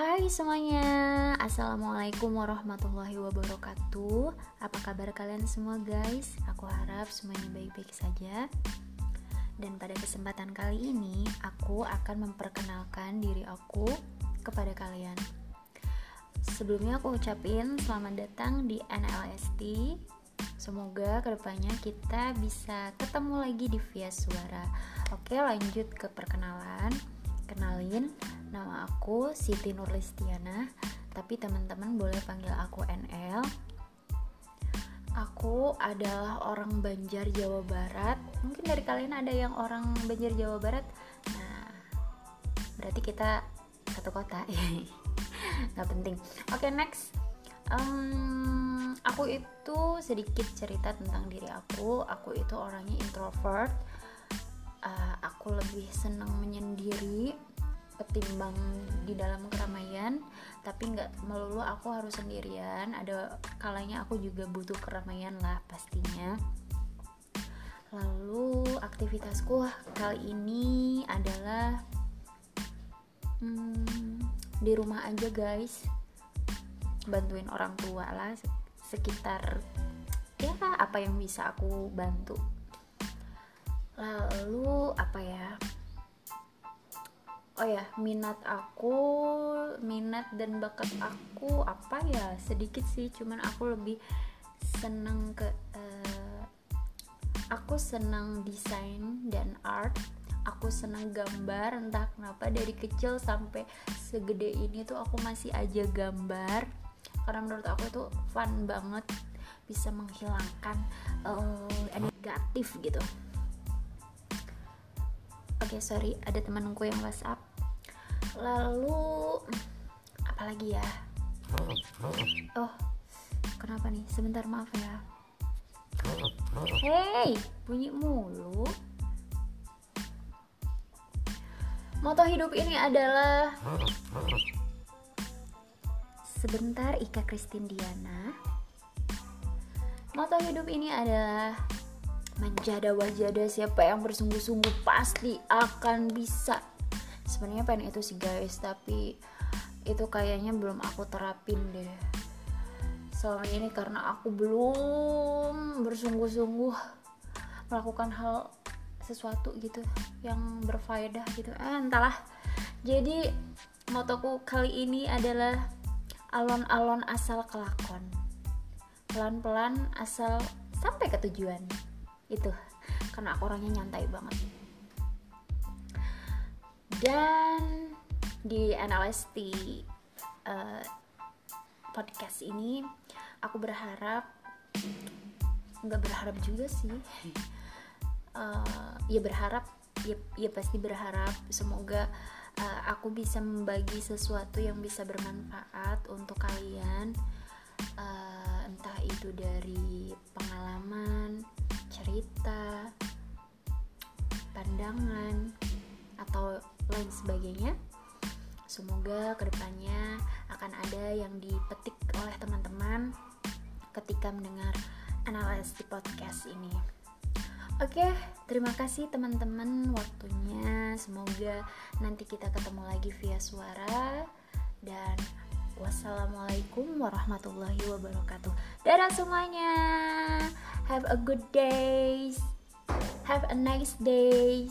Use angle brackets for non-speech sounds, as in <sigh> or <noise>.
Hai semuanya, Assalamualaikum warahmatullahi wabarakatuh. Apa kabar kalian semua guys? Aku harap semuanya baik-baik saja. Dan pada kesempatan kali ini Aku akan memperkenalkan diri aku kepada kalian. Sebelumnya aku ucapin selamat datang di NLST Semoga ke depannya kita bisa ketemu lagi di via suara. Oke lanjut ke perkenalan Kenalin, nama aku Siti Nurlistiana, tapi teman-teman boleh panggil aku NL. Aku adalah orang Banjar Jawa Barat. Mungkin dari kalian ada yang orang Banjar Jawa Barat. Nah, berarti kita satu kota. <laughs> Gak penting. Oke, okay, next. Um, aku itu sedikit cerita tentang diri aku. Aku itu orangnya introvert aku lebih senang menyendiri ketimbang di dalam keramaian. Tapi nggak melulu aku harus sendirian. Ada kalanya aku juga butuh keramaian lah pastinya. Lalu aktivitasku kali ini adalah hmm, di rumah aja guys. Bantuin orang tua lah sekitar ya apa yang bisa aku bantu lalu apa ya? Oh ya minat aku minat dan bakat aku apa ya? Sedikit sih cuman aku lebih seneng ke uh, aku senang desain dan art. Aku senang gambar entah kenapa dari kecil sampai segede ini tuh aku masih aja gambar. Karena menurut aku itu fun banget bisa menghilangkan uh, negatif gitu oke okay, sorry ada temanku yang whatsapp. Lalu apalagi ya? Oh kenapa nih? Sebentar maaf ya. Hey bunyi mulu. Moto hidup ini adalah sebentar Ika Kristin Diana. Moto hidup ini adalah menjada wajada siapa yang bersungguh-sungguh pasti akan bisa. Sebenarnya pengen itu sih guys tapi itu kayaknya belum aku terapin deh. Selama ini karena aku belum bersungguh-sungguh melakukan hal sesuatu gitu yang berfaedah gitu. Eh, entahlah. Jadi motoku kali ini adalah alon-alon asal kelakon. Pelan-pelan asal sampai ke tujuan itu karena aku orangnya nyantai banget. Dan di NLST uh, podcast ini aku berharap nggak berharap juga sih. Uh, ya berharap ya, ya pasti berharap. Semoga uh, aku bisa membagi sesuatu yang bisa bermanfaat untuk kalian. Uh, entah itu dari pengalaman cerita, pandangan, atau lain sebagainya. Semoga ke depannya akan ada yang dipetik oleh teman-teman ketika mendengar analisis di podcast ini. Oke, terima kasih teman-teman waktunya. Semoga nanti kita ketemu lagi via suara dan wassalamualaikum warahmatullahi wabarakatuh. Dadah semuanya. Have a good day. Have a nice day.